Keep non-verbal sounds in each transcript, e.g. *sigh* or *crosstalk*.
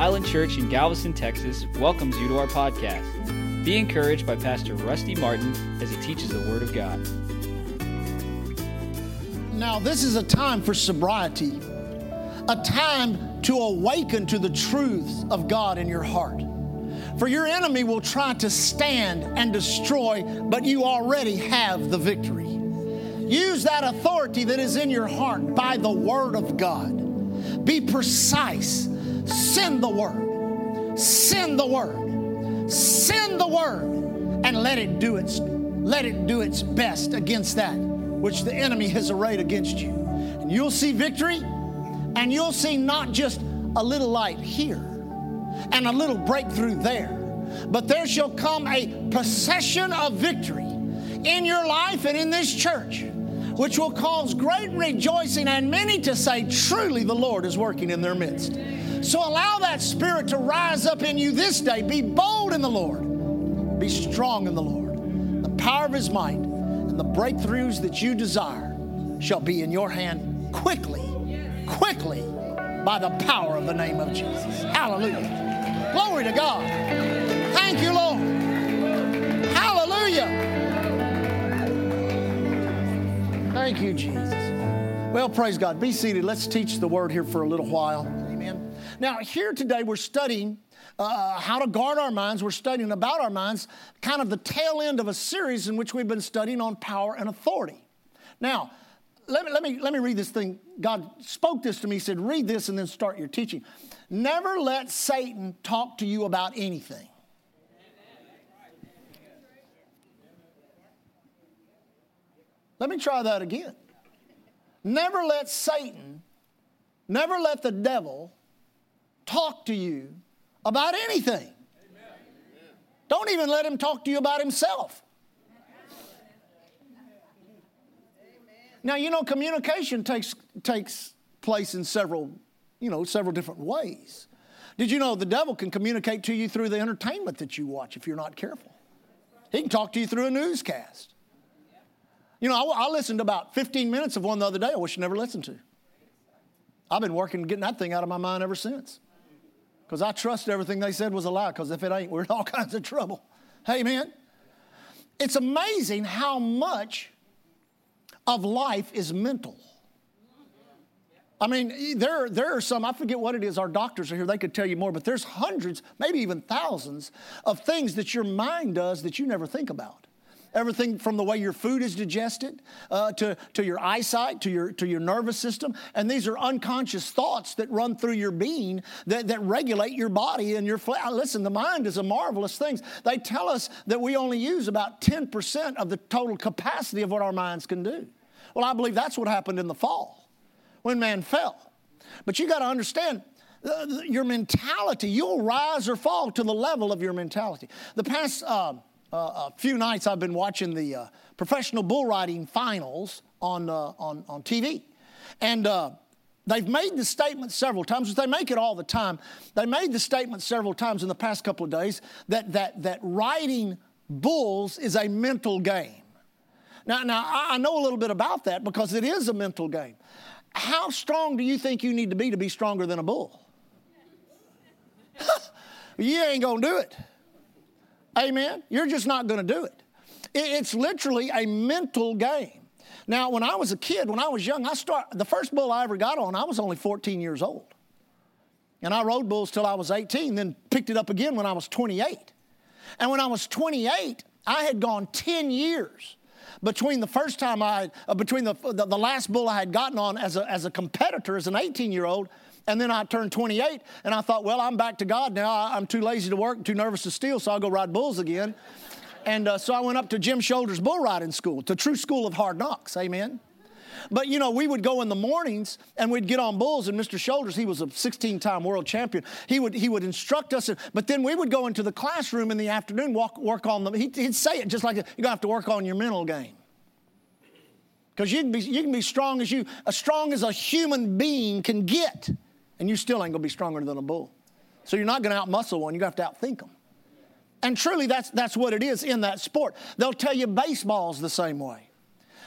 Island Church in Galveston, Texas welcomes you to our podcast. Be encouraged by Pastor Rusty Martin as he teaches the Word of God. Now, this is a time for sobriety, a time to awaken to the truths of God in your heart. For your enemy will try to stand and destroy, but you already have the victory. Use that authority that is in your heart by the Word of God. Be precise. Send the Word. Send the Word. Send the Word. And let it do its, let it do its best against that which the enemy has arrayed against you. And you'll see victory, and you'll see not just a little light here and a little breakthrough there, but there shall come a procession of victory in your life and in this church which will cause great rejoicing and many to say, Truly, the Lord is working in their midst. So allow that spirit to rise up in you this day. Be bold in the Lord, be strong in the Lord. The power of His might and the breakthroughs that you desire shall be in your hand quickly, quickly by the power of the name of Jesus. Hallelujah. Glory to God. Thank you, Lord. Hallelujah. Thank you, Jesus. Well, praise God. Be seated. Let's teach the word here for a little while. Now, here today, we're studying uh, how to guard our minds. We're studying about our minds, kind of the tail end of a series in which we've been studying on power and authority. Now, let me, let me, let me read this thing. God spoke this to me. He said, Read this and then start your teaching. Never let Satan talk to you about anything. Let me try that again. Never let Satan, never let the devil talk to you about anything. Amen. Don't even let him talk to you about himself. Now, you know, communication takes, takes place in several, you know, several different ways. Did you know the devil can communicate to you through the entertainment that you watch if you're not careful? He can talk to you through a newscast. You know, I, I, listened to about 15 minutes of one the other day I wish I never listened to. I've been working getting that thing out of my mind ever since. Because I trust everything they said was a lie, because if it ain't, we're in all *laughs* kinds of trouble. Amen. It's amazing how much of life is mental. I mean, there, there are some, I forget what it is, our doctors are here, they could tell you more, but there's hundreds, maybe even thousands of things that your mind does that you never think about. Everything from the way your food is digested uh, to, to your eyesight, to your, to your nervous system. And these are unconscious thoughts that run through your being that, that regulate your body and your flesh. Listen, the mind is a marvelous thing. They tell us that we only use about 10% of the total capacity of what our minds can do. Well, I believe that's what happened in the fall when man fell. But you got to understand, your mentality, you'll rise or fall to the level of your mentality. The past uh, uh, a few nights I've been watching the uh, professional bull riding finals on, uh, on, on TV. And uh, they've made the statement several times, they make it all the time. They made the statement several times in the past couple of days that, that, that riding bulls is a mental game. Now, now, I know a little bit about that because it is a mental game. How strong do you think you need to be to be stronger than a bull? *laughs* you ain't gonna do it. Amen? You're just not going to do it. It's literally a mental game. Now, when I was a kid, when I was young, I start the first bull I ever got on, I was only 14 years old. And I rode bulls till I was 18, then picked it up again when I was 28. And when I was 28, I had gone 10 years between the first time I, uh, between the, the, the, last bull I had gotten on as a, as a competitor, as an 18 year old, and then I turned 28 and I thought, well, I'm back to God now. I'm too lazy to work, too nervous to steal, so I'll go ride bulls again. And uh, so I went up to Jim Shoulders Bull Riding School, the true school of hard knocks. Amen. But you know, we would go in the mornings and we'd get on bulls, and Mr. Shoulders, he was a 16 time world champion. He would, he would instruct us, but then we would go into the classroom in the afternoon, walk, work on them. He'd, he'd say it just like you're gonna have to work on your mental game. Because you, can be, you can be strong as you, as strong as a human being can get and you still ain't gonna be stronger than a bull. So you're not gonna outmuscle one, you're gonna have to outthink them. And truly, that's, that's what it is in that sport. They'll tell you baseball's the same way.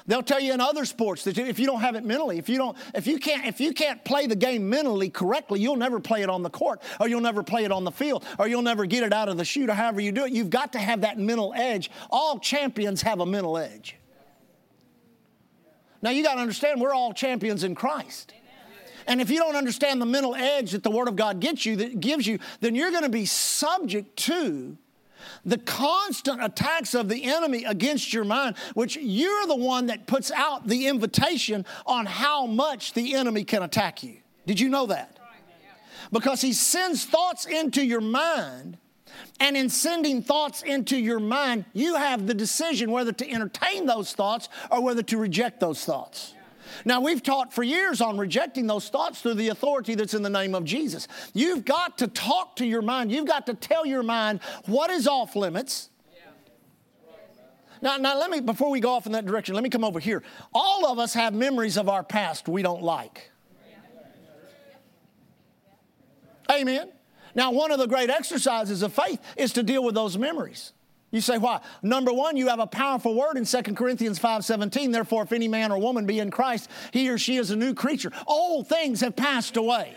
They'll tell you in other sports that if you don't have it mentally, if you don't, if you can't, if you can't play the game mentally correctly, you'll never play it on the court, or you'll never play it on the field, or you'll never get it out of the chute, or however you do it. You've got to have that mental edge. All champions have a mental edge. Now you got to understand, we're all champions in Christ. And if you don't understand the mental edge that the Word of God gets you, that gives you, then you're going to be subject to the constant attacks of the enemy against your mind, which you're the one that puts out the invitation on how much the enemy can attack you. Did you know that? Because he sends thoughts into your mind, and in sending thoughts into your mind, you have the decision whether to entertain those thoughts or whether to reject those thoughts. Now, we've taught for years on rejecting those thoughts through the authority that's in the name of Jesus. You've got to talk to your mind, you've got to tell your mind what is off limits. Now, now, let me, before we go off in that direction, let me come over here. All of us have memories of our past we don't like. Amen. Now, one of the great exercises of faith is to deal with those memories. You say, why? Number one, you have a powerful word in 2 Corinthians 5.17. Therefore, if any man or woman be in Christ, he or she is a new creature. All things have passed away.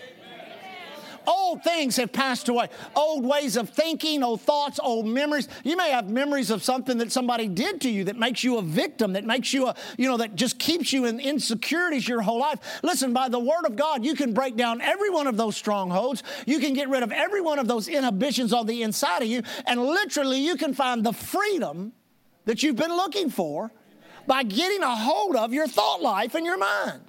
Old things have passed away. Old ways of thinking, old thoughts, old memories. You may have memories of something that somebody did to you that makes you a victim, that makes you a, you know, that just keeps you in insecurities your whole life. Listen, by the Word of God, you can break down every one of those strongholds. You can get rid of every one of those inhibitions on the inside of you, and literally you can find the freedom that you've been looking for by getting a hold of your thought life and your mind.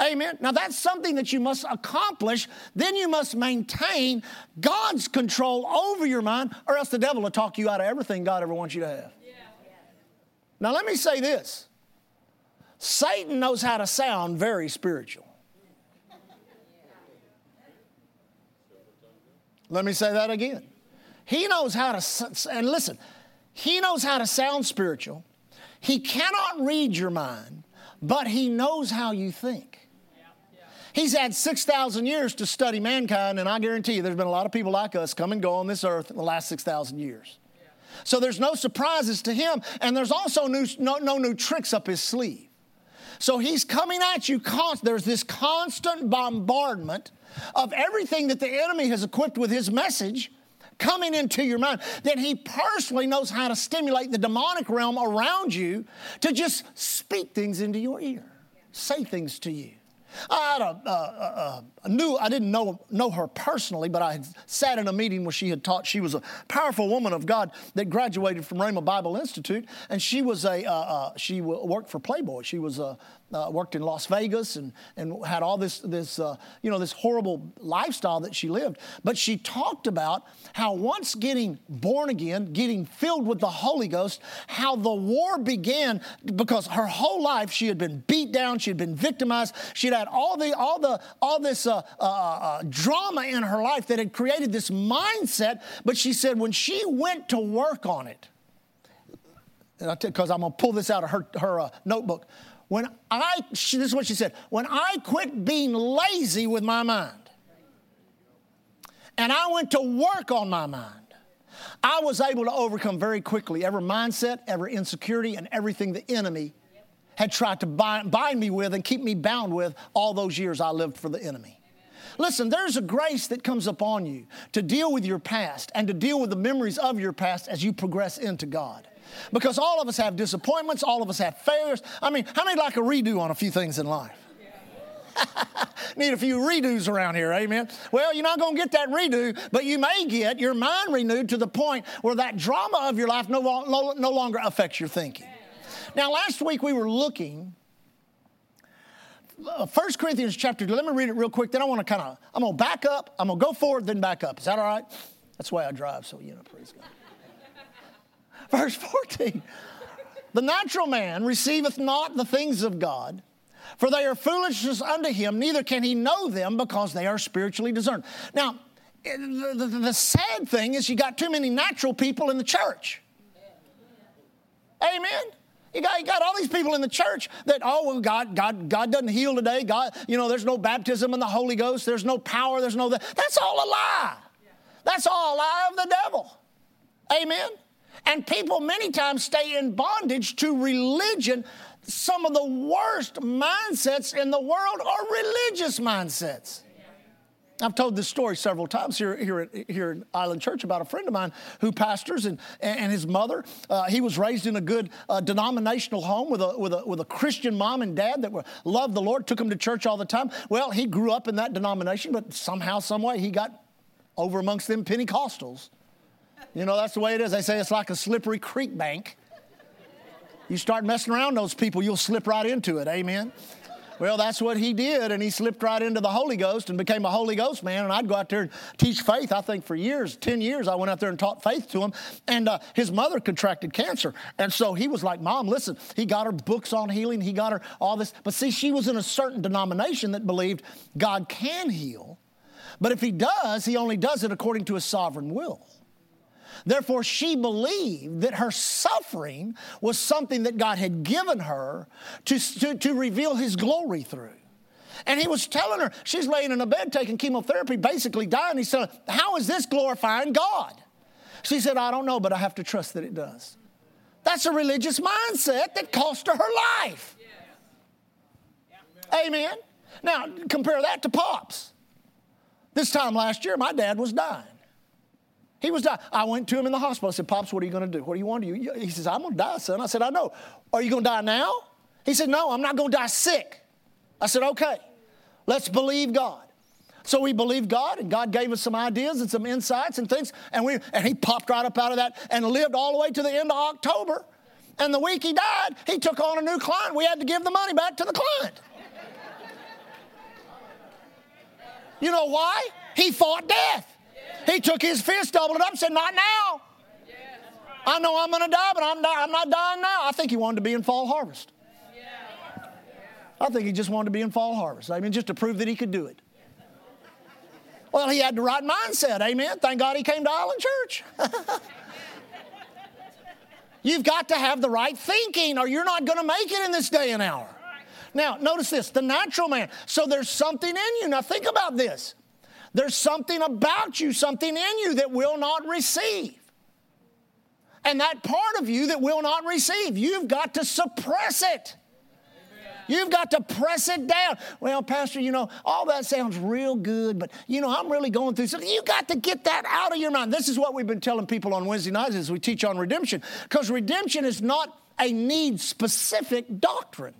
Amen. Now that's something that you must accomplish. Then you must maintain God's control over your mind, or else the devil will talk you out of everything God ever wants you to have. Now let me say this Satan knows how to sound very spiritual. Let me say that again. He knows how to, and listen, he knows how to sound spiritual. He cannot read your mind, but he knows how you think. He's had 6,000 years to study mankind, and I guarantee you there's been a lot of people like us come and go on this earth in the last 6,000 years. So there's no surprises to him, and there's also new, no, no new tricks up his sleeve. So he's coming at you const- There's this constant bombardment of everything that the enemy has equipped with his message coming into your mind. That he personally knows how to stimulate the demonic realm around you to just speak things into your ear, say things to you. I had a, a, a, knew I didn't know know her personally, but I had sat in a meeting where she had taught. She was a powerful woman of God that graduated from Rhema Bible Institute, and she was a uh, uh, she worked for Playboy. She was a uh, worked in Las Vegas and, and had all this, this uh, you know, this horrible lifestyle that she lived. But she talked about how once getting born again, getting filled with the Holy Ghost, how the war began because her whole life she had been beat down, she had been victimized, she'd had all the all the all this uh, uh, uh drama in her life that had created this mindset. But she said when she went to work on it, because I'm going to pull this out of her, her uh, notebook. When I, this is what she said, when I quit being lazy with my mind and I went to work on my mind, I was able to overcome very quickly every mindset, every insecurity, and everything the enemy had tried to bind, bind me with and keep me bound with all those years I lived for the enemy. Listen, there's a grace that comes upon you to deal with your past and to deal with the memories of your past as you progress into God. Because all of us have disappointments, all of us have failures. I mean, how many like a redo on a few things in life? *laughs* Need a few redos around here, amen. Well, you're not going to get that redo, but you may get your mind renewed to the point where that drama of your life no, no, no longer affects your thinking. Now, last week we were looking. Uh, 1 Corinthians chapter 2, let me read it real quick. Then I want to kind of, I'm going to back up, I'm going to go forward, then back up. Is that all right? That's way I drive, so you know, praise God. Verse 14 The natural man receiveth not the things of God, for they are foolishness unto him, neither can he know them because they are spiritually discerned. Now, eh, the, the, sad thing is you got too many natural people in the church. Amen. You got, you got all these people in the church that, oh, well, God, God, God doesn't heal today. God, you know, there's no baptism in the Holy Ghost. There's no power. There's no that. That's all a lie. That's all a lie of the devil. Amen. And people many times stay in bondage to religion. some of the worst mindsets in the world are religious mindsets. I've told this story several times here, here, at, here at Island Church about a friend of mine who pastors and, and his mother. Uh, he was raised in a good uh, denominational home with a, with, a, with a Christian mom and dad that were, loved the Lord, took him to church all the time. Well, he grew up in that denomination, but somehow, someway, he got over amongst them Pentecostals. You know, that's the way it is. They say it's like a slippery creek bank. You start messing around those people, you'll slip right into it. Amen. Well, that's what he did, and he slipped right into the Holy Ghost and became a Holy Ghost man. And I'd go out there and teach faith. I think for years, 10 years, I went out there and taught faith to him. And uh, his mother contracted cancer. And so he was like, Mom, listen, he got her books on healing, he got her all this. But see, she was in a certain denomination that believed God can heal. But if he does, he only does it according to his sovereign will. Therefore, she believed that her suffering was something that God had given her to, to, to reveal His glory through. And he was telling her, she's laying in a bed taking chemotherapy, basically dying. He said, How is this glorifying God? She said, I don't know, but I have to trust that it does. That's a religious mindset that cost her her life. Amen. Now, compare that to Pops. This time last year, my dad was dying. He was dying. I went to him in the hospital. I said, Pops, what are you going to do? What do you want to do? He says, I'm going to die, son. I said, I know. Are you going to die now? He said, No, I'm not going to die sick. I said, Okay, let's believe God. So we believed God, and God gave us some ideas and some insights and things, and we and he popped right up out of that and lived all the way to the end of October. And the week he died, he took on a new client. We had to give the money back to the client. You know why? He fought death. He took his fist, doubled it up, said, Not now. I know I'm going to die, but I'm, di- I'm not dying now. I think he wanted to be in fall harvest. I think he just wanted to be in fall harvest. I mean, just to prove that he could do it. Well, he had the right mindset. Amen. Thank God he came to Island Church. *laughs* You've got to have the right thinking, or you're not going to make it in this day and hour. Now, notice this the natural man. So there's something in you. Now, think about this. There's something about you, something in you that will not receive. And that part of you that will not receive, you've got to suppress it. You've got to press it down. Well, Pastor, you know, all that sounds real good, but you know, I'm really going through something. You got to get that out of your mind. This is what we've been telling people on Wednesday nights as we teach on redemption, because redemption is not a need specific doctrine.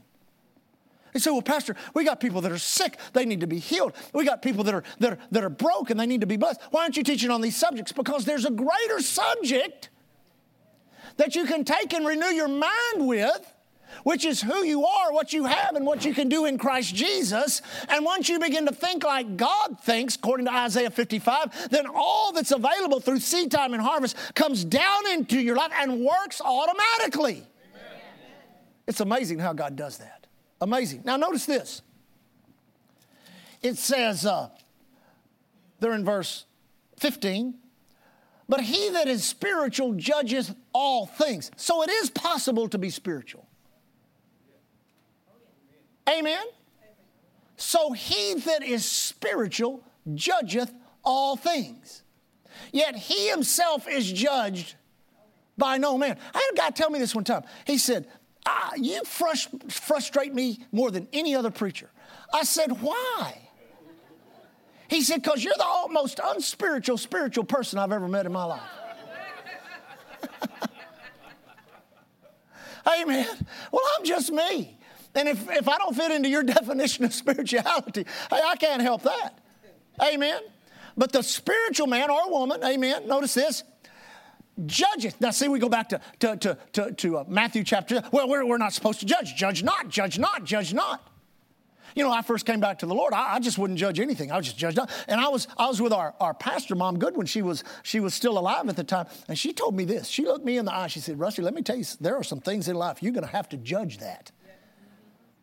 They say, well, Pastor, we got people that are sick, they need to be healed. We got people that are, that are, that are broken, they need to be blessed. Why aren't you teaching on these subjects? Because there's a greater subject that you can take and renew your mind with which is who you are, what you have, and what you can do in Christ Jesus. And once you begin to think like God thinks, according to Isaiah 55, then all that's available through seed time and harvest comes down into your life and works automatically. Amen. It's amazing how God does that. Amazing. Now, notice this. It says, uh, there in verse 15, but he that is spiritual judgeth all things. So it is possible to be spiritual. Amen? So he that is spiritual judgeth all things. Yet he himself is judged by no man. I had a guy tell me this one time. He said, ah, You frust- frustrate me more than any other preacher. I said, Why? He said, Because you're the most unspiritual, spiritual person I've ever met in my life. *laughs* Amen. Well, I'm just me. And if, if I don't fit into your *laughs* definition of spirituality, hey, I can't help that. Amen. But the spiritual man or woman, amen, notice this, judgeth. Now, see, we go back to, to, to, to, to uh, Matthew chapter. Well, we're, we're not supposed to judge. Judge not, judge not, judge not. You know, I first came back to the Lord. I, I, just wouldn't judge anything. I was just judge not. And I was, I was with our, our pastor, Mom Goodwin. She was, she was still alive at the time. And she told me this. She looked me in the eye. She said, Rusty, let me tell you, there are some things in life you're going to have to judge that.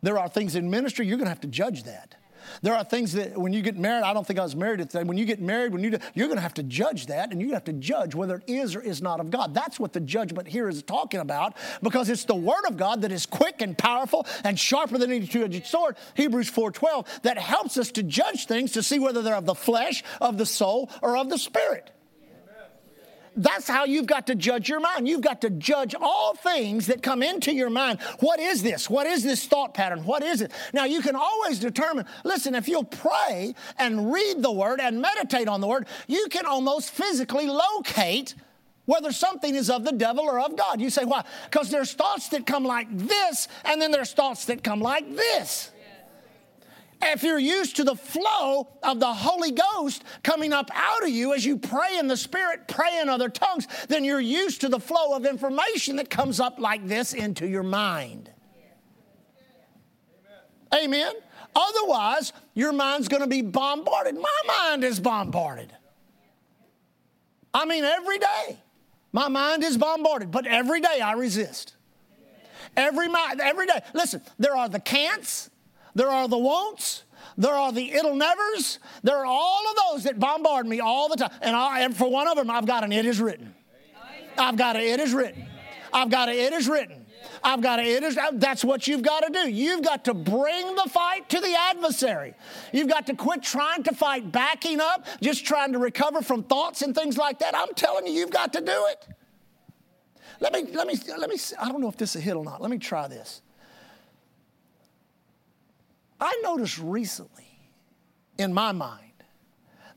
There are things in ministry you're going to have to judge that. There are things that when you get married, I don't think I was married at the time. When you get married, when you do, you're going to have to judge that, and you have to judge whether it is or is not of God. That's what the judgment here is talking about, because it's the Word of God that is quick and powerful and sharper than any two-edged sword. Hebrews 4:12 that helps us to judge things to see whether they're of the flesh, of the soul, or of the spirit. That's how you've got to judge your mind. You've got to judge all things that come into your mind. What is this? What is this thought pattern? What is it? Now, you can always determine listen, if you'll pray and read the word and meditate on the word, you can almost physically locate whether something is of the devil or of God. You say, why? Because there's thoughts that come like this, and then there's thoughts that come like this. If you're used to the flow of the Holy Ghost coming up out of you as you pray in the Spirit, pray in other tongues, then you're used to the flow of information that comes up like this into your mind. Amen. Otherwise, your mind's going to be bombarded. My mind is bombarded. I mean, every day. My mind is bombarded, but every day I resist. Every, every day. Listen, there are the can'ts, there are the won'ts, there are the it'll nevers, there are all of those that bombard me all the time. And, I, and for one of them, I've got an it is written. I've got a it is written. I've got a it is written. I've got to, it is, that's what you've got to do. You've got to bring the fight to the adversary. You've got to quit trying to fight backing up, just trying to recover from thoughts and things like that. I'm telling you, you've got to do it. Let me, let me, let me, I don't know if this is a hit or not. Let me try this. I noticed recently in my mind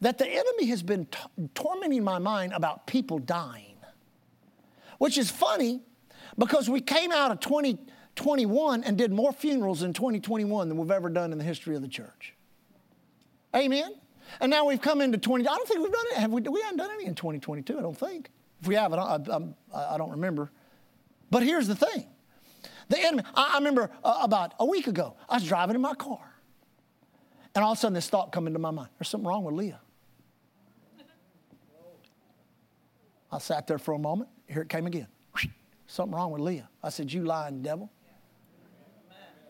that the enemy has been t- tormenting my mind about people dying, which is funny because we came out of 2021 and did more funerals in 2021 than we've ever done in the history of the church. Amen? And now we've come into 20. I don't think we've done it. Have we? We haven't done any in 2022. I don't think. If we have, I I, I don't remember. But here's the thing: the enemy. I, I remember uh, about a week ago, I was driving in my car, and all of a sudden this thought come into my mind: There's something wrong with Leah. I sat there for a moment. Here it came again. Something wrong with Leah. I said, You lying devil.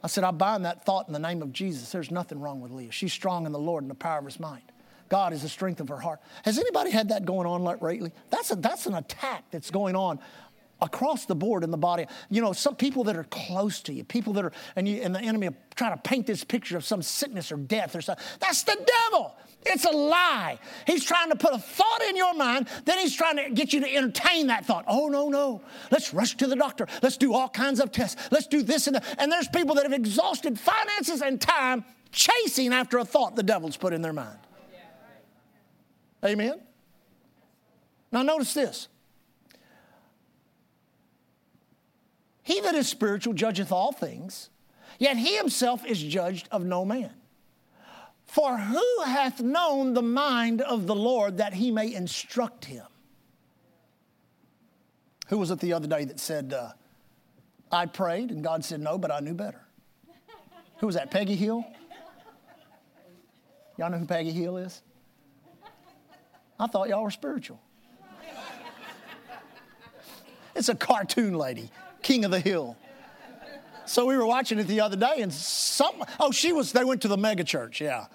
I said, I bind that thought in the name of Jesus. There's nothing wrong with Leah. She's strong in the Lord and the power of his mind. God is the strength of her heart. Has anybody had that going on lately? That's, a, that's an attack that's going on across the board in the body. You know, some people that are close to you, people that are, and, you, and the enemy are trying to paint this picture of some sickness or death or something. That's the devil. It's a lie. He's trying to put a thought in your mind, then he's trying to get you to entertain that thought. Oh, no, no. Let's rush to the doctor. Let's do all kinds of tests. Let's do this and that. And there's people that have exhausted finances and time chasing after a thought the devil's put in their mind. Amen? Now, notice this. He that is spiritual judgeth all things, yet he himself is judged of no man. For who hath known the mind of the Lord that he may instruct him? Who was it the other day that said, uh, I prayed and God said no, but I knew better? Who was that? Peggy Hill? Y'all know who Peggy Hill is? I thought y'all were spiritual. It's a cartoon lady, King of the Hill. So we were watching it the other day, and some, oh, she was, they went to the mega church, yeah.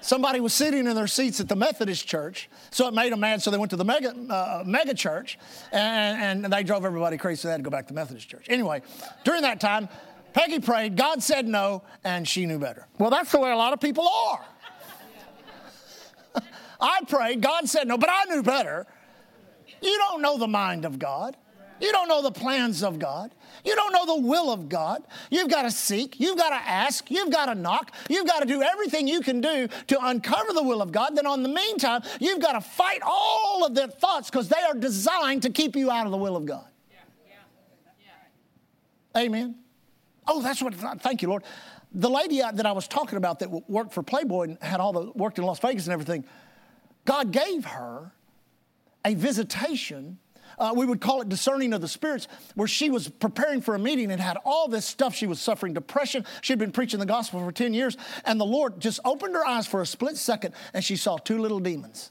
Somebody was sitting in their seats at the Methodist church, so it made them mad, so they went to the mega, uh, mega church, and, and they drove everybody crazy, so they had to go back to the Methodist church. Anyway, during that time, Peggy prayed, God said no, and she knew better. Well, that's the way a lot of people are. *laughs* I prayed, God said no, but I knew better. You don't know the mind of God. You don't know the plans of God. You don't know the will of God. You've got to seek, you've got to ask, you've got to knock, you've got to do everything you can do to uncover the will of God. Then, on the meantime, you've got to fight all of the thoughts because they are designed to keep you out of the will of God. Yeah, yeah, yeah. Amen. Oh, that's what, thank you, Lord. The lady uh, that I was talking about that worked for Playboy and had all the, worked in Las Vegas and everything, God gave her a visitation uh, we would call it discerning of the spirits, where she was preparing for a meeting and had all this stuff. She was suffering depression. She had been preaching the gospel for 10 years, and the Lord just opened her eyes for a split second, and she saw two little demons.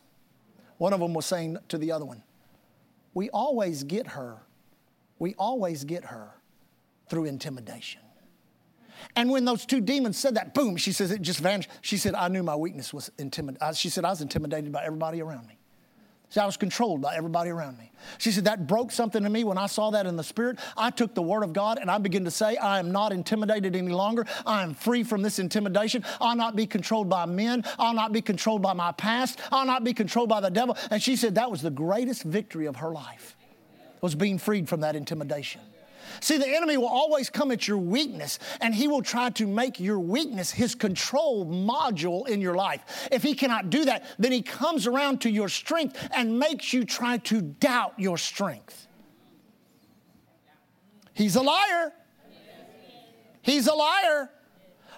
One of them was saying to the other one, We always get her, we always get her through intimidation. And when those two demons said that, boom, she says it just vanished. She said, I knew my weakness was intimidated. She said, I was intimidated by everybody around me. See, I was controlled by everybody around me. She said, That broke something in me when I saw that in the Spirit. I took the Word of God and I began to say, I am not intimidated any longer. I am free from this intimidation. I'll not be controlled by men. I'll not be controlled by my past. I'll not be controlled by the devil. And she said that was the greatest victory of her life, was being freed from that intimidation. See, the enemy will always come at your weakness and he will try to make your weakness his control module in your life. If he cannot do that, then he comes around to your strength and makes you try to doubt your strength. He's a liar. He's a liar.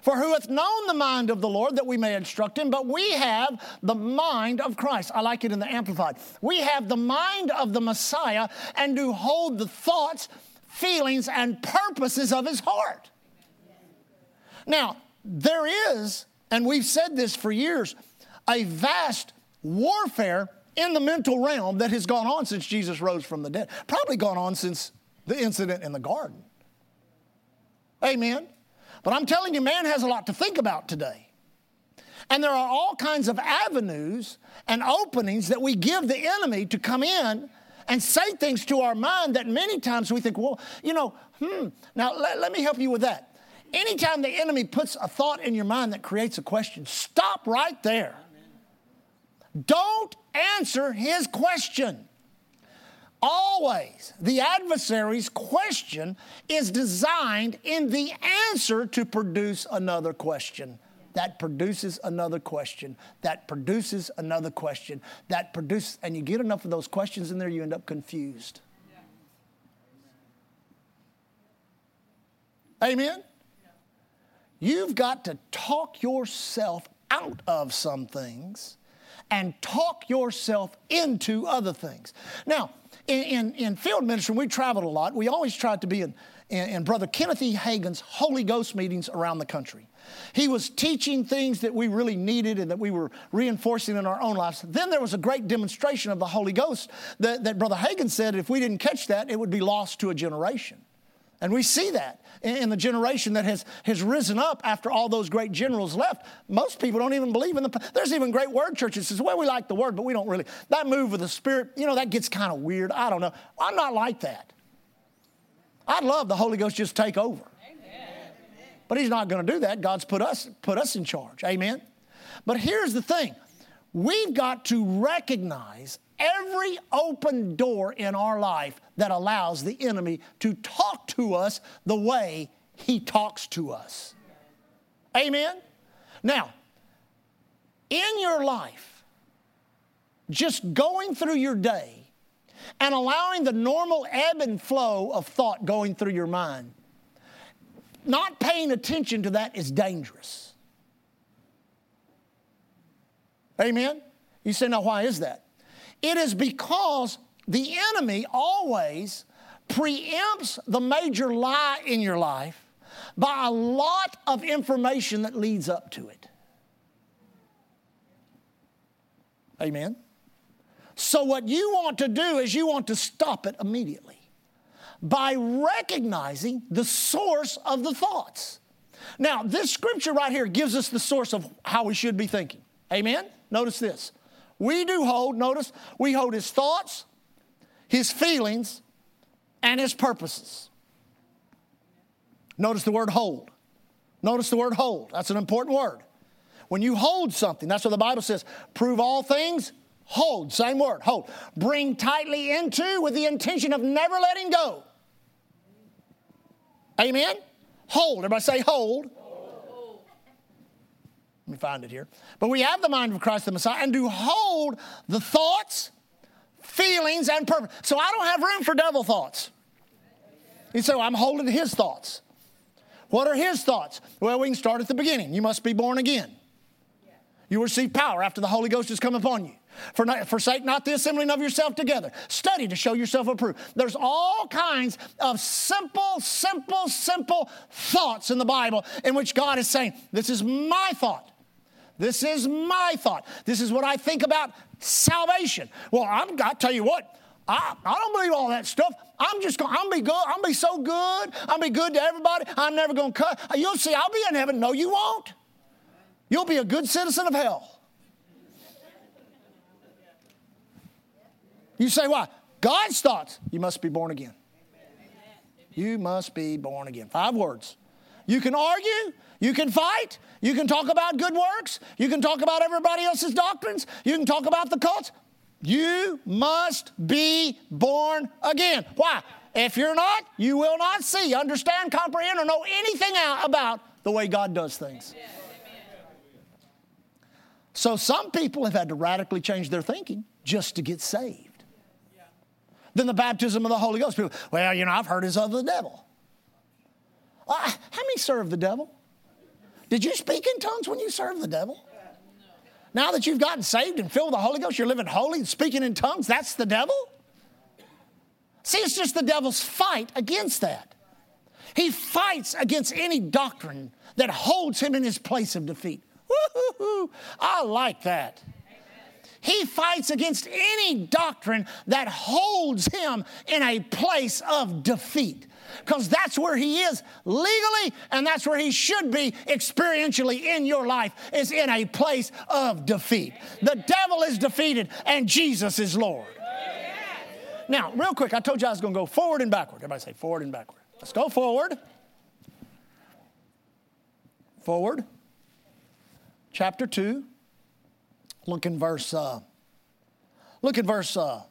For who hath known the mind of the Lord that we may instruct him? But we have the mind of Christ. I like it in the Amplified. We have the mind of the Messiah and do hold the thoughts feelings, and purposes of his heart. Now, there is, and we've said this for years, a vast warfare in the mental realm that has gone on since Jesus rose from the dead. Probably gone on since the incident in the garden. Amen. But I'm telling you, man has a lot to think about today. And there are all kinds of avenues and openings that we give the enemy to come in and say things to our mind that many times we think, well, you know, hmm. Now, let, let me help you with that. Anytime the enemy puts a thought in your mind that creates a question, stop right there. Don't answer his question. Always, the adversary's question is designed in the answer to produce another question that produces another question, that produces another question, that produces, and you get enough of those questions in there, you end up confused. Amen? You've got to talk yourself out of some things and talk yourself into other things. Now, in, in, in field ministry, we traveled a lot. We always tried to be in, in, in Brother Kenneth E. Hagin's Holy Ghost meetings around the country. He was teaching things that we really needed and that we were reinforcing in our own lives. Then there was a great demonstration of the Holy Ghost that, that Brother Hagin said if we didn't catch that, it would be lost to a generation. And we see that in the generation that has, has risen up after all those great generals left. Most people don't even believe in the. There's even great word churches says, well, we like the word, but we don't really. That move of the Spirit, you know, that gets kind of weird. I don't know. I'm not like that. I'd love the Holy Ghost just take over. But he's not going to do that. God's put us, put us in charge. Amen? But here's the thing we've got to recognize every open door in our life that allows the enemy to talk to us the way he talks to us. Amen? Now, in your life, just going through your day and allowing the normal ebb and flow of thought going through your mind not paying attention to that is dangerous. Amen? You say, now why is that? It is because the enemy always preempts the major lie in your life by a lot of information that leads up to it. Amen? So, what you want to do is you want to stop it immediately by recognizing the source of the thoughts. Now, this scripture right here gives us the source of how we should be thinking. Amen? Notice this. We do hold, notice, we hold his thoughts, his feelings, and his purposes. Notice the word hold. Notice the word hold. That's an important word. When you hold something, that's what the Bible says prove all things, hold. Same word, hold. Bring tightly into with the intention of never letting go. Amen? Hold. Everybody say hold. hold. Let me find it here. But we have the mind of Christ the Messiah and do hold the thoughts, feelings, and purpose. So I don't have room for devil thoughts. Say, well, I'm holding his thoughts. What are his thoughts? Well, we can start at the beginning. You must be born again. You receive power after the Holy Ghost has come upon you. For not, forsake not the assembling of yourself together. Study to show yourself approved. There's all kinds of simple, simple, simple thoughts in the Bible in which God is saying, This is my thought. This is my thought. This is what I think about salvation. Well, I'm, I tell you what, I, I don't believe all that stuff. I'm just going, I'm be good. I'm be so good. I'm be good to everybody. I'm never going to cut. You'll see, I'll be in heaven. No, you won't. You'll be a good citizen of hell. You say, why? God's thoughts. You must be born again. You must be born again. Five words. You can argue, you can fight, you can talk about good works, you can talk about everybody else's doctrines, you can talk about the cults. You must be born again. Why? If you're not, you will not see, understand, comprehend, or know anything about the way God does things. So some people have had to radically change their thinking just to get saved. Then the baptism of the Holy Ghost. People, well, you know, I've heard it's of the devil. Uh, how many serve the devil? Did you speak in tongues when you served the devil? Now that you've gotten saved and filled with the Holy Ghost, you're living holy and speaking in tongues, that's the devil? See, it's just the devil's fight against that. He fights against any doctrine that holds him in his place of defeat. Woo-hoo-hoo. I like that. He fights against any doctrine that holds him in a place of defeat. Because that's where he is legally, and that's where he should be experientially in your life, is in a place of defeat. The devil is defeated, and Jesus is Lord. Now, real quick, I told you I was going to go forward and backward. Everybody say forward and backward. Let's go forward. Forward. Chapter 2. Look in verse, uh, look at verse uh,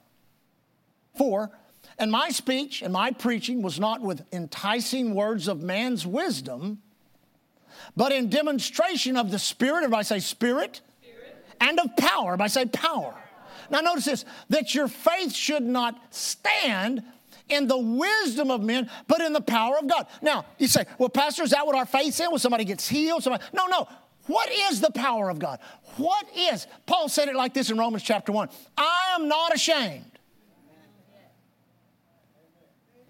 4. And my speech and my preaching was not with enticing words of man's wisdom, but in demonstration of the Spirit. Everybody say Spirit. Spirit. And of power. Everybody say power. Now, notice this that your faith should not stand in the wisdom of men, but in the power of God. Now, you say, well, Pastor, is that what our faith's in? When somebody gets healed? Somebody... No, no. What is the power of God? What is? Paul said it like this in Romans chapter 1 I am not ashamed.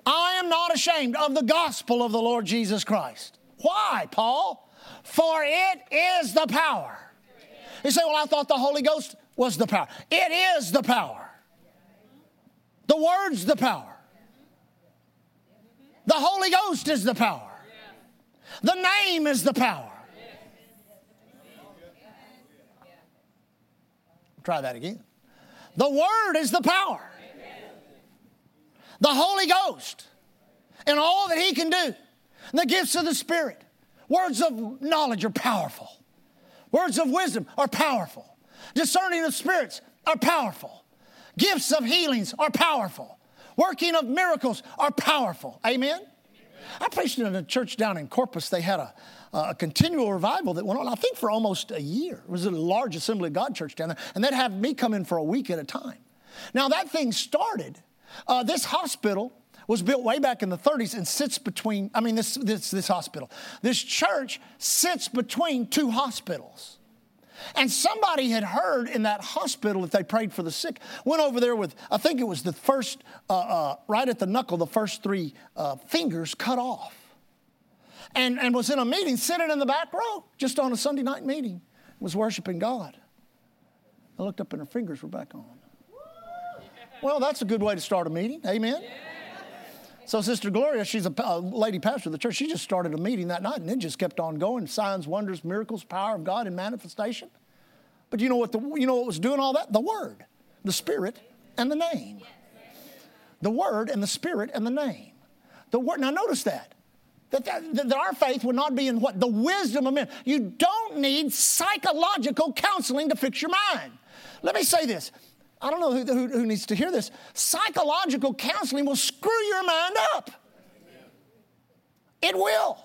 I am not ashamed of the gospel of the Lord Jesus Christ. Why, Paul? For it is the power. You say, Well, I thought the Holy Ghost was the power. It is the power. The Word's the power. The Holy Ghost is the power. The name is the power. Try that again. The Word is the power. The Holy Ghost and all that He can do. The gifts of the Spirit. Words of knowledge are powerful. Words of wisdom are powerful. Discerning of spirits are powerful. Gifts of healings are powerful. Working of miracles are powerful. Amen? I preached in a church down in Corpus. They had a, a continual revival that went on, I think, for almost a year. It was a large Assembly of God church down there, and they'd have me come in for a week at a time. Now, that thing started, uh, this hospital was built way back in the 30s and sits between, I mean, this, this, this hospital. This church sits between two hospitals. And somebody had heard in that hospital that they prayed for the sick. Went over there with, I think it was the first, uh, uh, right at the knuckle, the first three uh, fingers cut off. And, and was in a meeting, sitting in the back row, just on a Sunday night meeting, was worshiping God. I looked up and her fingers were back on. Well, that's a good way to start a meeting. Amen. So, Sister Gloria, she's a, a, lady pastor of the church. She just started a meeting that night, and it just kept on going. Signs, wonders, miracles, power of God in manifestation. But you know what? The, you know what was doing all that? The Word, the Spirit, and the name. The Word and the Spirit and the name. The Word. Now, notice that. That, that, that our faith would not be in what? The wisdom of men. You don't need psychological counseling to fix your mind. Let me say this I don't know who, who, who needs to hear this. Psychological counseling will screw your mind up. It will.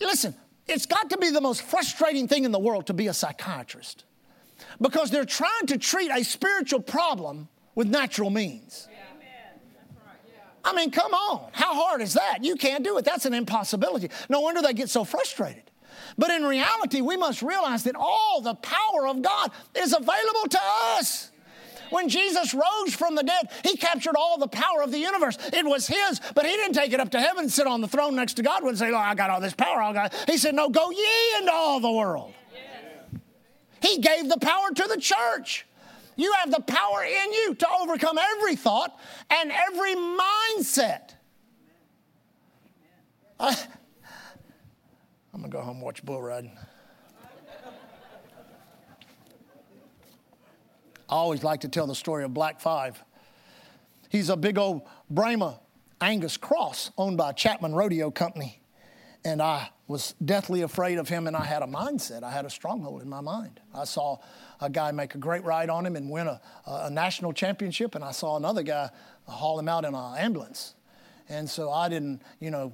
Listen, it's got to be the most frustrating thing in the world to be a psychiatrist because they're trying to treat a spiritual problem with natural means. I mean, come on. How hard is that? You can't do it. That's an impossibility. No wonder they get so frustrated. But in reality, we must realize that all the power of God is available to us. When Jesus rose from the dead, he captured all the power of the universe. It was his, but he didn't take it up to heaven and sit on the throne next to God and say, I got all this power. I got. He said, No, go ye into all the world. He gave the power to the church. You have the power in you to overcome every thought and every mindset. I, I'm going to go home and watch bull riding. I always like to tell the story of Black Five. He's a big old Brahma Angus cross owned by Chapman Rodeo Company. And I was deathly afraid of him, and I had a mindset. I had a stronghold in my mind. I saw a guy make a great ride on him and win a, a national championship, and I saw another guy haul him out in an ambulance. And so I didn't, you know,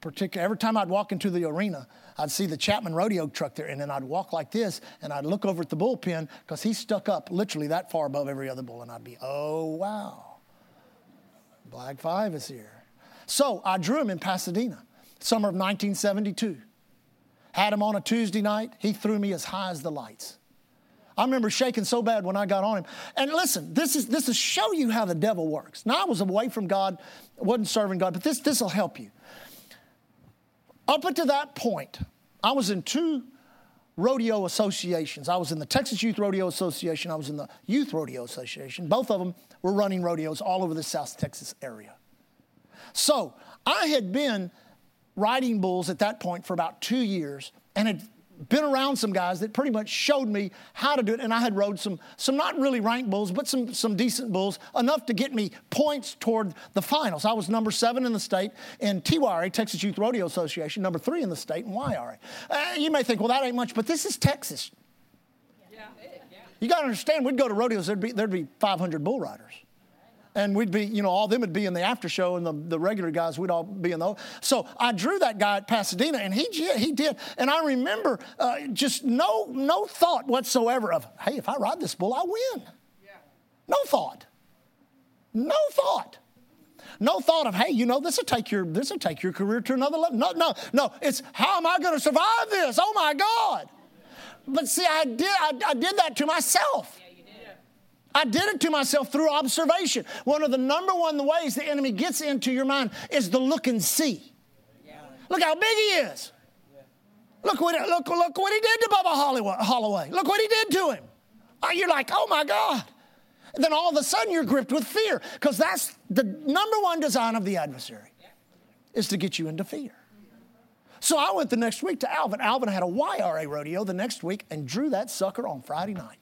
particular. Every time I'd walk into the arena, I'd see the Chapman rodeo truck there, and then I'd walk like this, and I'd look over at the bullpen because he stuck up literally that far above every other bull, and I'd be, oh wow, Black Five is here. So I drew him in Pasadena, summer of 1972. Had him on a Tuesday night. He threw me as high as the lights. I remember shaking so bad when I got on him. And listen, this is this is show you how the devil works. Now I was away from God, wasn't serving God, but this this will help you. Up until that point, I was in two rodeo associations. I was in the Texas Youth Rodeo Association, I was in the Youth Rodeo Association. Both of them were running rodeos all over the South Texas area. So I had been riding bulls at that point for about two years and had been around some guys that pretty much showed me how to do it. And I had rode some, some not really ranked bulls, but some, some decent bulls, enough to get me points toward the finals. I was number seven in the state in TYRA, Texas Youth Rodeo Association, number three in the state in YRA. Uh, you may think, well, that ain't much, but this is Texas. Yeah. You got to understand, we'd go to rodeos, there'd be, there'd be 500 bull riders and we'd be, you know, all them would be in the after show, and the, the regular guys, we'd all be in the. So I drew that guy at Pasadena, and he he did, and I remember uh, just no no thought whatsoever of, hey, if I ride this bull, I win. Yeah. No thought. No thought. No thought of, hey, you know, this will take your this will take your career to another level. No, no, no. It's how am I going to survive this? Oh my God! But see, I did I, I did that to myself. I did it to myself through observation. One of the number one ways the enemy gets into your mind is the look and see. Look how big he is. Look what, look, look what he did to Bubba Holloway. Look what he did to him. Oh, you're like, oh my God. And then all of a sudden you're gripped with fear because that's the number one design of the adversary is to get you into fear. So I went the next week to Alvin. Alvin had a YRA rodeo the next week and drew that sucker on Friday night.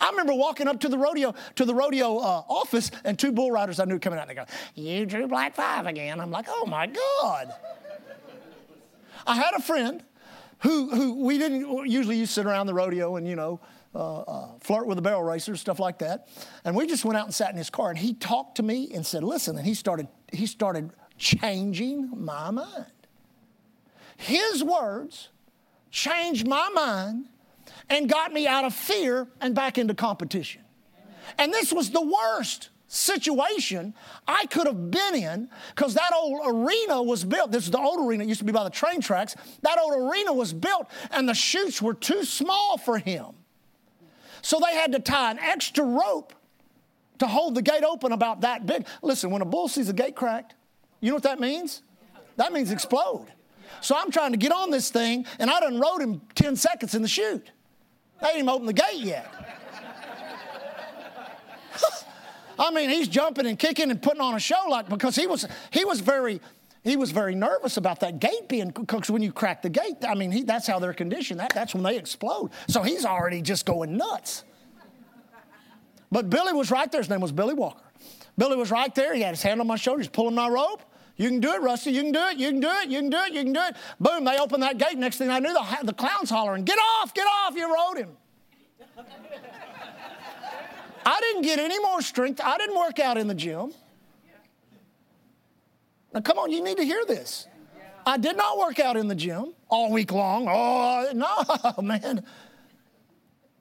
I remember walking up to the rodeo to the rodeo uh, office, and two bull riders I knew coming out. And they go, "You drew black five again." I'm like, "Oh my god!" I had a friend who who we didn't usually to sit around the rodeo and you know uh, uh, flirt with the barrel racers, stuff like that. And we just went out and sat in his car, and he talked to me and said, "Listen," and he started he started changing my mind. His words changed my mind and got me out of fear and back into competition. And this was the worst situation I could have been in because that old arena was built. This is the old arena, it used to be by the train tracks. That old arena was built and the chutes were too small for him. So they had to tie an extra rope to hold the gate open about that big. Listen, when a bull sees a gate cracked, you know what that means? That means explode. So I'm trying to get on this thing and I done rode him 10 seconds in the chute. They ain't even opened the gate yet. *laughs* I mean, he's jumping and kicking and putting on a show like because he was he was very he was very nervous about that gate being because when you crack the gate, I mean, he, that's how they're conditioned. That, that's when they explode. So he's already just going nuts. But Billy was right there. His name was Billy Walker. Billy was right there. He had his hand on my shoulder. He's pulling my rope. You can do it, Rusty. You can do it. You can do it. You can do it. You can do it. Boom, they opened that gate. Next thing I knew, the, the clown's hollering, Get off, get off. You rode him. I didn't get any more strength. I didn't work out in the gym. Now, come on, you need to hear this. I did not work out in the gym all week long. Oh, no, *laughs* man.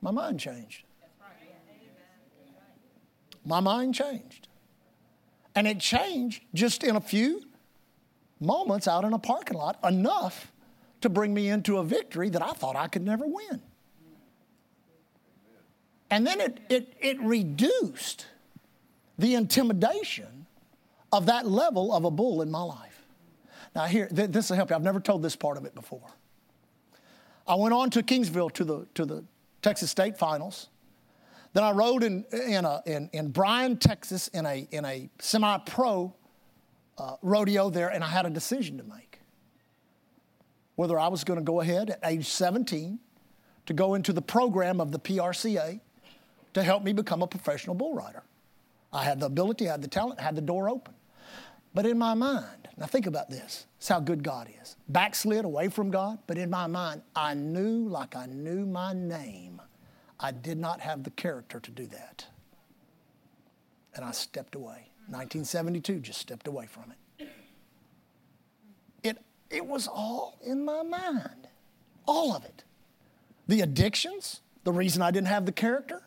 My mind changed. My mind changed. And it changed just in a few moments out in a parking lot enough to bring me into a victory that I thought I could never win. And then it, it, it reduced the intimidation of that level of a bull in my life. Now, here, th- this will help you. I've never told this part of it before. I went on to Kingsville to the, to the Texas State Finals. Then I rode in, in, a, in, in Bryan, Texas, in a, in a semi pro uh, rodeo there, and I had a decision to make. Whether I was going to go ahead at age 17 to go into the program of the PRCA to help me become a professional bull rider, I had the ability, I had the talent, I had the door open. But in my mind, now think about this. It's how good God is. Backslid away from God, but in my mind, I knew like I knew my name, I did not have the character to do that. And I stepped away. 1972, just stepped away from it. It, it was all in my mind, all of it. The addictions, the reason I didn't have the character,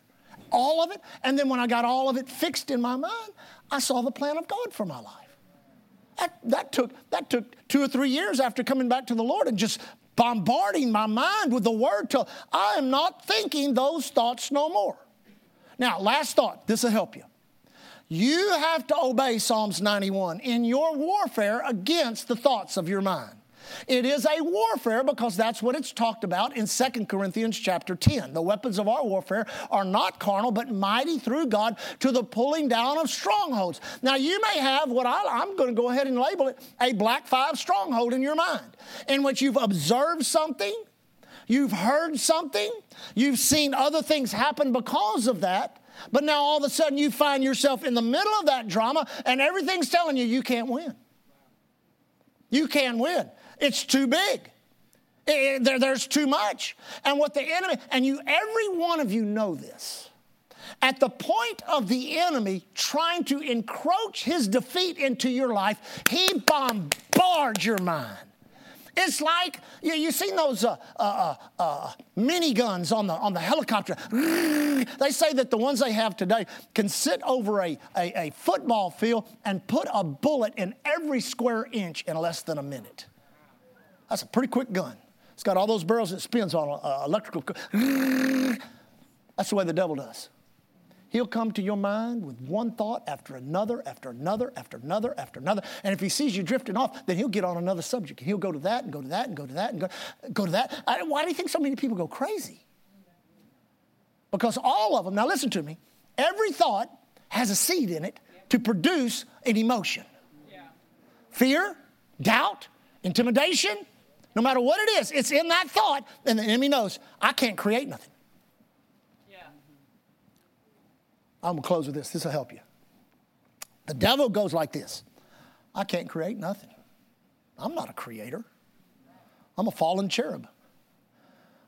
all of it. And then when I got all of it fixed in my mind, I saw the plan of God for my life. That, that, took, that took two or three years after coming back to the Lord and just bombarding my mind with the word till I am not thinking those thoughts no more. Now, last thought, this will help you. You have to obey Psalms 91 in your warfare against the thoughts of your mind. It is a warfare because that's what it's talked about in 2 Corinthians chapter 10. The weapons of our warfare are not carnal, but mighty through God to the pulling down of strongholds. Now, you may have what I, am going to go ahead and label it a black five stronghold in your mind, in which you've observed something, you've heard something, you've seen other things happen because of that. But now all of a sudden you find yourself in the middle of that drama and everything's telling you you can't win. You can't win. It's too big. It, there, there's too much. And what the enemy, and you, every one of you know this. At the point of the enemy trying to encroach his defeat into your life, he bombards your mind. It's like you, you seen those uh, uh, uh, uh miniguns on the on the helicopter. *laughs* They say that the ones they have today can sit over a, a, a football field and put a bullet in every square inch in less than a minute. That's a pretty quick gun. It's got all those barrels it spins on uh, electrical. *laughs* That's the way the devil does. He'll come to your mind with one thought after another, after another, after another, after another. And if he sees you drifting off, then he'll get on another subject. And he'll go to that and go to that and go to that and go, go to that. I, why do you think so many people go crazy? Because all of them, now listen to me, every thought has a seed in it to produce an emotion. Fear, doubt, intimidation, no matter what it is, it's in that thought, and the enemy knows I can't create nothing. Yeah. I'm gonna close with this. This will help you. The devil goes like this I can't create nothing. I'm not a creator, I'm a fallen cherub.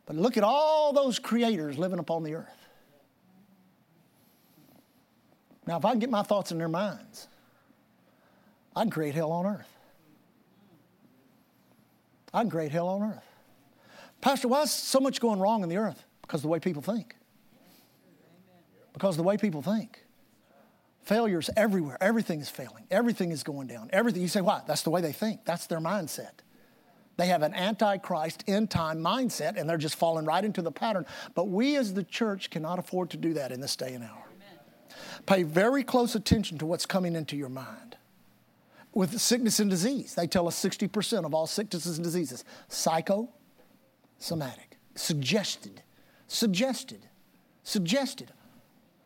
But look at all those creators living upon the earth. Now, if I can get my thoughts in their minds, I can create hell on earth. I can create hell on earth. Pastor, why is so much going wrong in the earth? Because of the way people think. Because the way people think. Failures everywhere. Everything is failing. Everything is going down. Everything. You say, why? That's the way they think. That's their mindset. They have an antichrist end time mindset and they're just falling right into the pattern. But we as the church cannot afford to do that in this day and hour. Amen. Pay very close attention to what's coming into your mind with sickness and disease. They tell us 60% of all sicknesses and diseases, psychosomatic, suggested, suggested, suggested.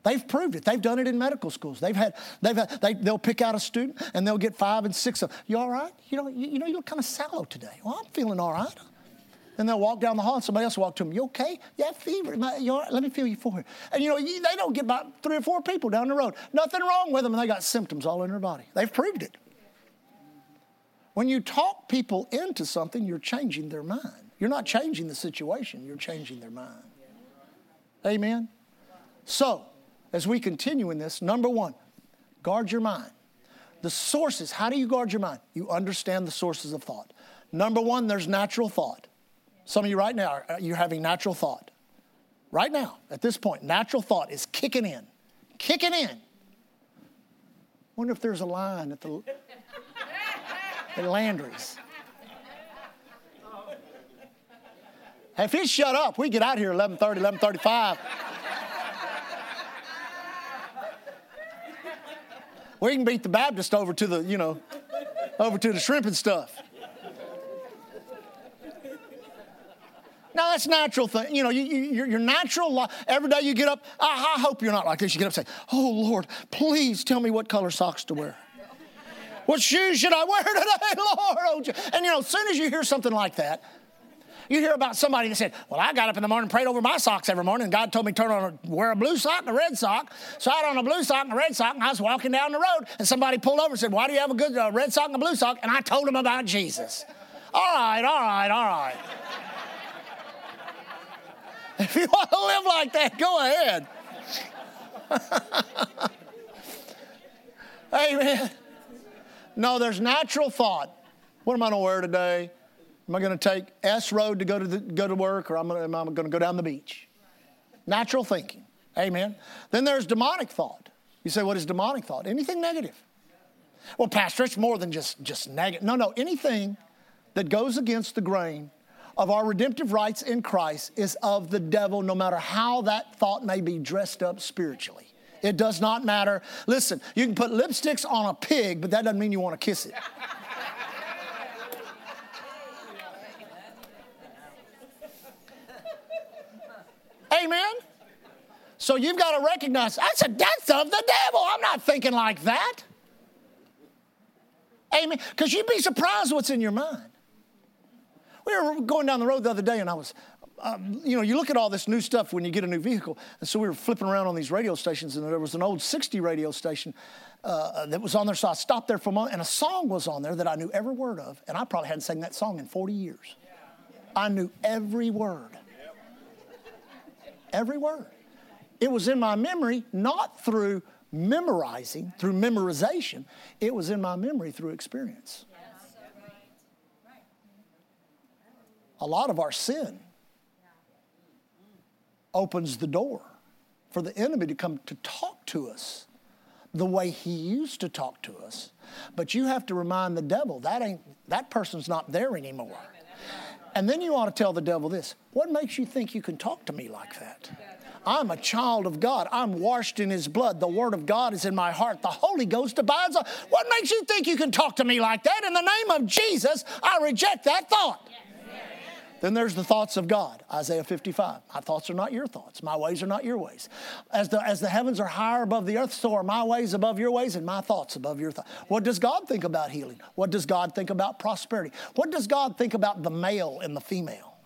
They've proved it. They've done it in medical schools. They've had, they've had, they, they'll pick out a student and they'll get five and six of, you all right? You know, you, you know, you look kind of sallow today. Well, I'm feeling all right. And they'll walk down the hall and somebody else will walk to them. You okay? Yeah, fever. You all right? Let me feel your forehead. And you know, they don't get about three or four people down the road. Nothing wrong with them, and they got symptoms all in their body. They've proved it. When you talk people into something, you're changing their mind. You're not changing the situation, you're changing their mind. Amen? So, as we continue in this, number one, guard your mind. The sources, how do you guard your mind? You understand the sources of thought. Number one, there's natural thought. Some of you right now, uh, you're having natural thought. Right now, at this point, natural thought is kicking in. Kicking in. Wonder if there's a line at the at Landry's. If he shut up, we get out here 11:30, 11:35. We can beat the Baptist over to the, you know, over to the shrimp and stuff. Now that's natural thing. You know, you, you, your natural life. Every day you get up. I, I hope you're not like this. You get up and say, "Oh Lord, please tell me what color socks to wear." What shoes should I wear today, *laughs* Lord? Oh, and you know, as soon as you hear something like that, You hear about somebody that said, Well, I got up in the morning, prayed over my socks every morning, and God told me to turn on a, wear a blue sock and a red sock. So I had on a blue sock and a red sock, and I was walking down the road, and somebody pulled over and said, Why do you have a good uh, red sock and a blue sock? And I told them about Jesus. All right, all right, all right. *laughs* if you want to live like that, go ahead. *laughs* Amen. No, there's natural thought. What am I going to wear today? Am I going to take S Road to go to, the, go to work, or am I, am going to go down the beach? Natural thinking. Amen. Then there's demonic thought. You say, what is demonic thought? Anything negative. Well, Pastor, it's more than just, just negative. No, no, anything that goes against the grain of our redemptive rights in Christ is of the devil, no matter how that thought may be dressed up spiritually. It does not matter. Listen, you can put lipsticks on a pig, but that doesn't mean you want to kiss it. Amen. So you've got to recognize that's a that's of the devil. I'm not thinking like that. Amen. Because you'd be surprised what's in your mind. We were going down the road the other day, and I was, um, you know, you look at all this new stuff when you get a new vehicle. And so we were flipping around on these radio stations, and there was an old 60 radio station uh, that was on there. So I stopped there for a moment, and a song was on there that I knew every word of. And I probably hadn't sang that song in 40 years. I knew every word. Every word. It was in my memory, not through memorizing, through memorization. It was in my memory through experience. A lot of our sin opens the door for the enemy to come to talk to us the way he used to talk to us. But you have to remind the devil that ain't that person's not there anymore. And then you ought to tell the devil this what makes you think you can talk to me like that? I'm a child of God. I'm washed in His blood. The Word of God is in my heart. The Holy Ghost abides. What makes you think you can talk to me like that? In the name of Jesus, I reject that thought. Then there's the thoughts of God, Isaiah 55. My thoughts are not your thoughts. My ways are not your ways. As the, as the heavens are higher above the earth, so are my ways above your ways and my thoughts above your thoughts. What does God think about healing? What does God think about prosperity? What does God think about the male and the female?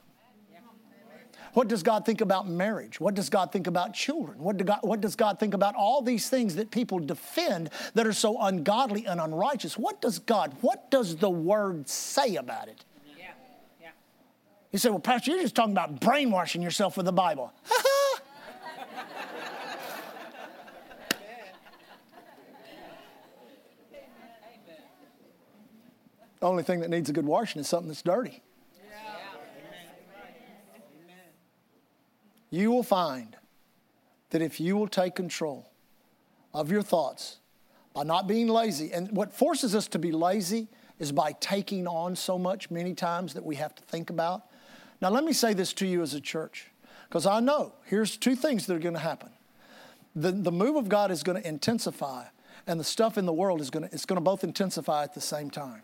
What does God think about marriage? What does God think about children? What, do God, what does God think about all these things that people defend that are so ungodly and unrighteous? What does God, what does the Word say about it? You said, well, Pastor, you're just talking about brainwashing yourself with the Bible. *laughs* the only thing that needs a good washing is something that's dirty. You will find that if you will take control of your thoughts by not being lazy, and what forces us to be lazy is by taking on so much many times that we have to think about now, let me say this to you as a church, because I know here's two things that are going to happen. The, the move of God is going to intensify, and the stuff in the world is going to, it's going to both intensify at the same time.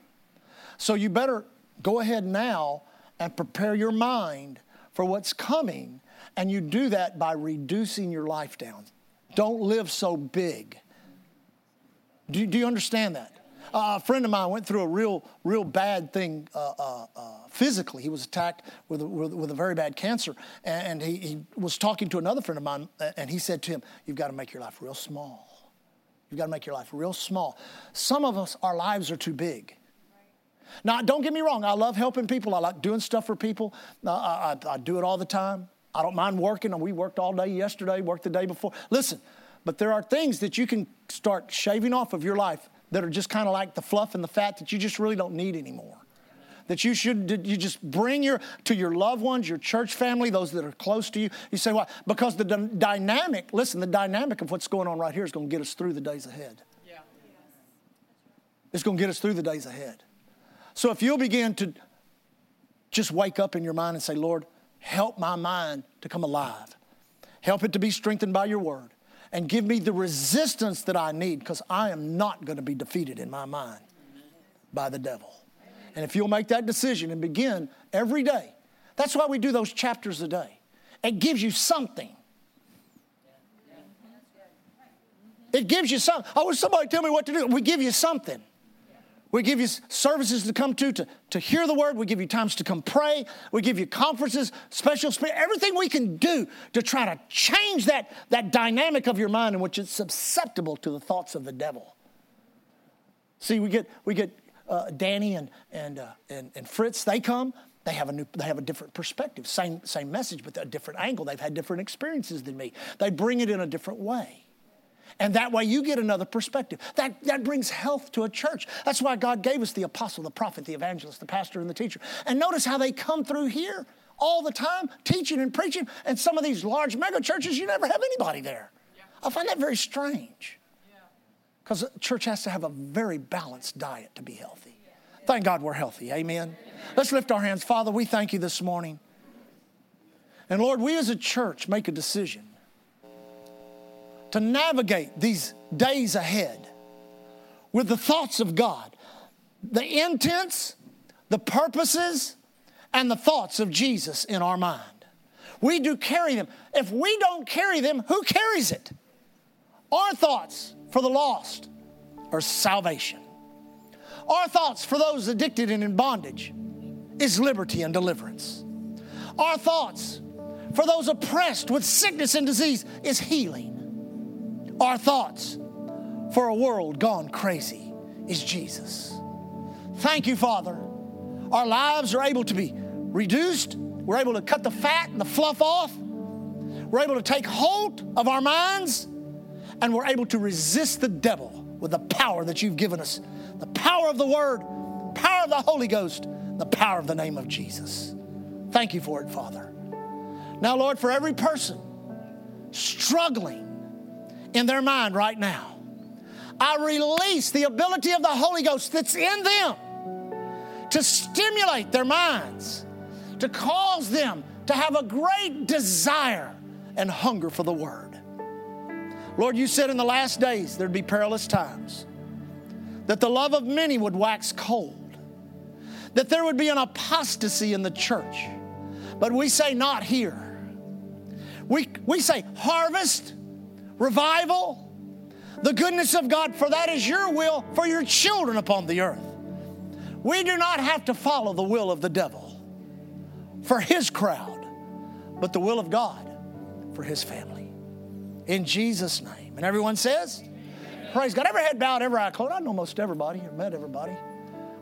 So you better go ahead now and prepare your mind for what's coming, and you do that by reducing your life down. Don't live so big. Do, do you understand that? Uh, a friend of mine went through a real, real bad thing uh, uh, uh, physically. He was attacked with a, with, with a very bad cancer. And, he, he was talking to another friend of mine, and he said to him, You've got to make your life real small. You've got to make your life real small. Some of us, our lives are too big. Now, don't get me wrong, I love helping people, I like doing stuff for people, I, I, I do it all the time. I don't mind working, we worked all day yesterday, worked the day before. Listen, but there are things that you can start shaving off of your life that are just kind of like the fluff and the fat that you just really don't need anymore. That you should you just bring your to your loved ones, your church family, those that are close to you. You say, why? Because the d- dynamic, listen, the dynamic of what's going on right here is going to get us through the days ahead. Yeah. It's going to get us through the days ahead. So if you'll begin to just wake up in your mind and say, Lord, help my mind to come alive. Help it to be strengthened by your word and give me the resistance that I need because I am not going to be defeated in my mind by the devil. And if you'll make that decision and begin every day, that's why we do those chapters a day. It gives you something. It gives you something. I wish oh, somebody tell me what to do. We give you something. We give you services to come to, to to hear the word. We give you times to come pray. We give you conferences, special spirit, everything we can do to try to change that, that dynamic of your mind in which it's susceptible to the thoughts of the devil. See, we get, we get uh, Danny and, and, uh, and, and Fritz, they come. They have, a new, they have a different perspective, same, same message, but a different angle. They've had different experiences than me. They bring it in a different way. And that way you get another perspective. That, that brings health to a church. That's why God gave us the apostle, the prophet, the evangelist, the pastor, and the teacher. And notice how they come through here all the time, teaching and preaching. And some of these large mega churches, you never have anybody there. I find that very strange. Because church has to have a very balanced diet to be healthy. Thank God we're healthy. Amen. Let's lift our hands. Father, we thank you this morning. And Lord, we as a church make a decision to navigate these days ahead with the thoughts of God, the intents, the purposes, and the thoughts of Jesus in our mind. We do carry them. If we don't carry them, who carries it? Our thoughts for the lost are salvation. Our thoughts for those addicted and in bondage is liberty and deliverance. Our thoughts for those oppressed with sickness and disease is healing. Our thoughts for a world gone crazy is Jesus. Thank you, Father. Our lives are able to be reduced. We're able to cut the fat and the fluff off. We're able to take hold of our minds and we're able to resist the devil with the power that you've given us the power of the Word, power of the Holy Ghost, the power of the name of Jesus. Thank you for it, Father. Now, Lord, for every person struggling in their mind right now. I release the ability of the Holy Ghost that's in them to stimulate their minds, to cause them to have a great desire and hunger for the Word. Lord, you said in the last days there'd be perilous times, that the love of many would wax cold, that there would be an apostasy in the church. But we say, not here. We, we say, harvest revival, the goodness of God, for that is your will for your children upon the earth. We do not have to follow the will of the devil for his crowd, but the will of God for his family. In Jesus' name. And everyone says, Praise God. Every head bowed, every eye closed. I know most everybody. I've met everybody.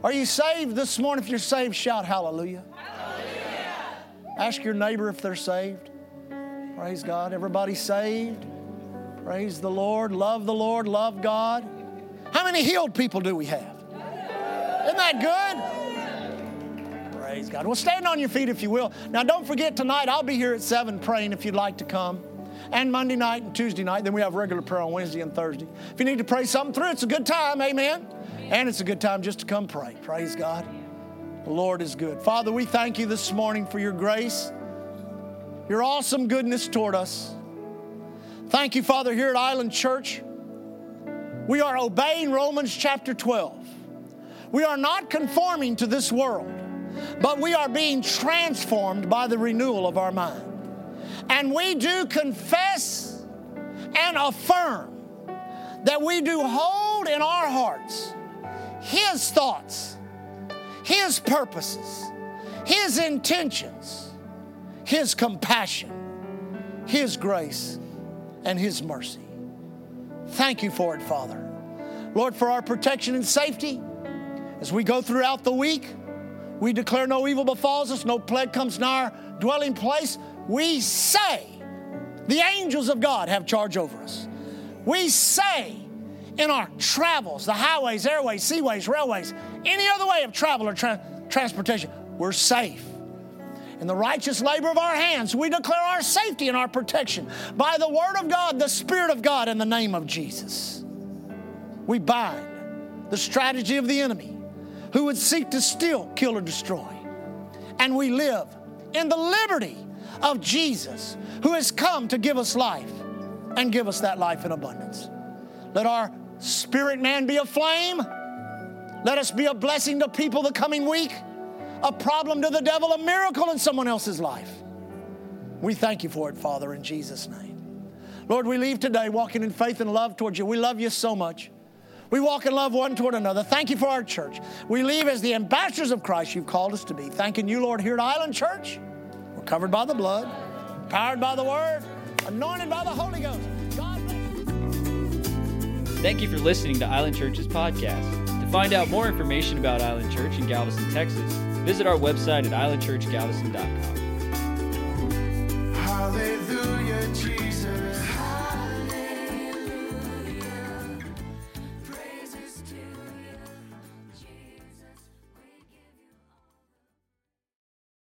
Are you saved this morning? If you're saved, shout hallelujah. hallelujah. Ask your neighbor if they're saved. Praise God. Everybody saved? Praise the Lord. Love the Lord. Love God. How many healed people do we have? Isn't that good? Praise God. Well, stand on your feet if you will. Now, don't forget tonight, I'll be here at 7 praying if you'd like to come. And Monday night and Tuesday night. Then we have regular prayer on Wednesday and Thursday. If you need to pray something through, it's a good time. Amen. And it's a good time just to come pray. Praise God. The Lord is good. Father, we thank you this morning for your grace, your awesome goodness toward us. Thank you, Father, here at Island Church. We are obeying Romans chapter 12. We are not conforming to this world, but we are being transformed by the renewal of our mind. And we do confess and affirm that we do hold in our hearts His thoughts, His purposes, His intentions, His compassion, His grace and His mercy. Thank you for it, Father. Lord, for our protection and safety as we go throughout the week, we declare no evil befalls us, no plague comes nigh our dwelling place. We say the angels of God have charge over us. We say in our travels, the highways, airways, seaways, railways, any other way of travel or tra- transportation, we're safe in the righteous labor of our hands, we declare our safety and our protection by the Word of God, the Spirit of God, in the name of Jesus. We bind the strategy of the enemy who would seek to steal, kill, or destroy. And we live in the liberty of Jesus who has come to give us life and give us that life in abundance. Let our spirit man be a flame. Let us be a blessing to people the coming week a problem to the devil, a miracle in someone else's life. We thank you for it, Father, in Jesus' name. Lord, we leave today walking in faith and love towards you. We love you so much. We walk in love one toward another. Thank you for our church. We leave as the ambassadors of Christ you've called us to be. Thanking you, Lord, here at Island Church. We're covered by the blood, powered by the word, anointed by the Holy Ghost. God bless you. Thank you for listening to Island Church's podcast. To find out more information about Island Church in Galveston, Texas, Visit our website at islandchurchgalveston.com. Hallelujah, Jesus.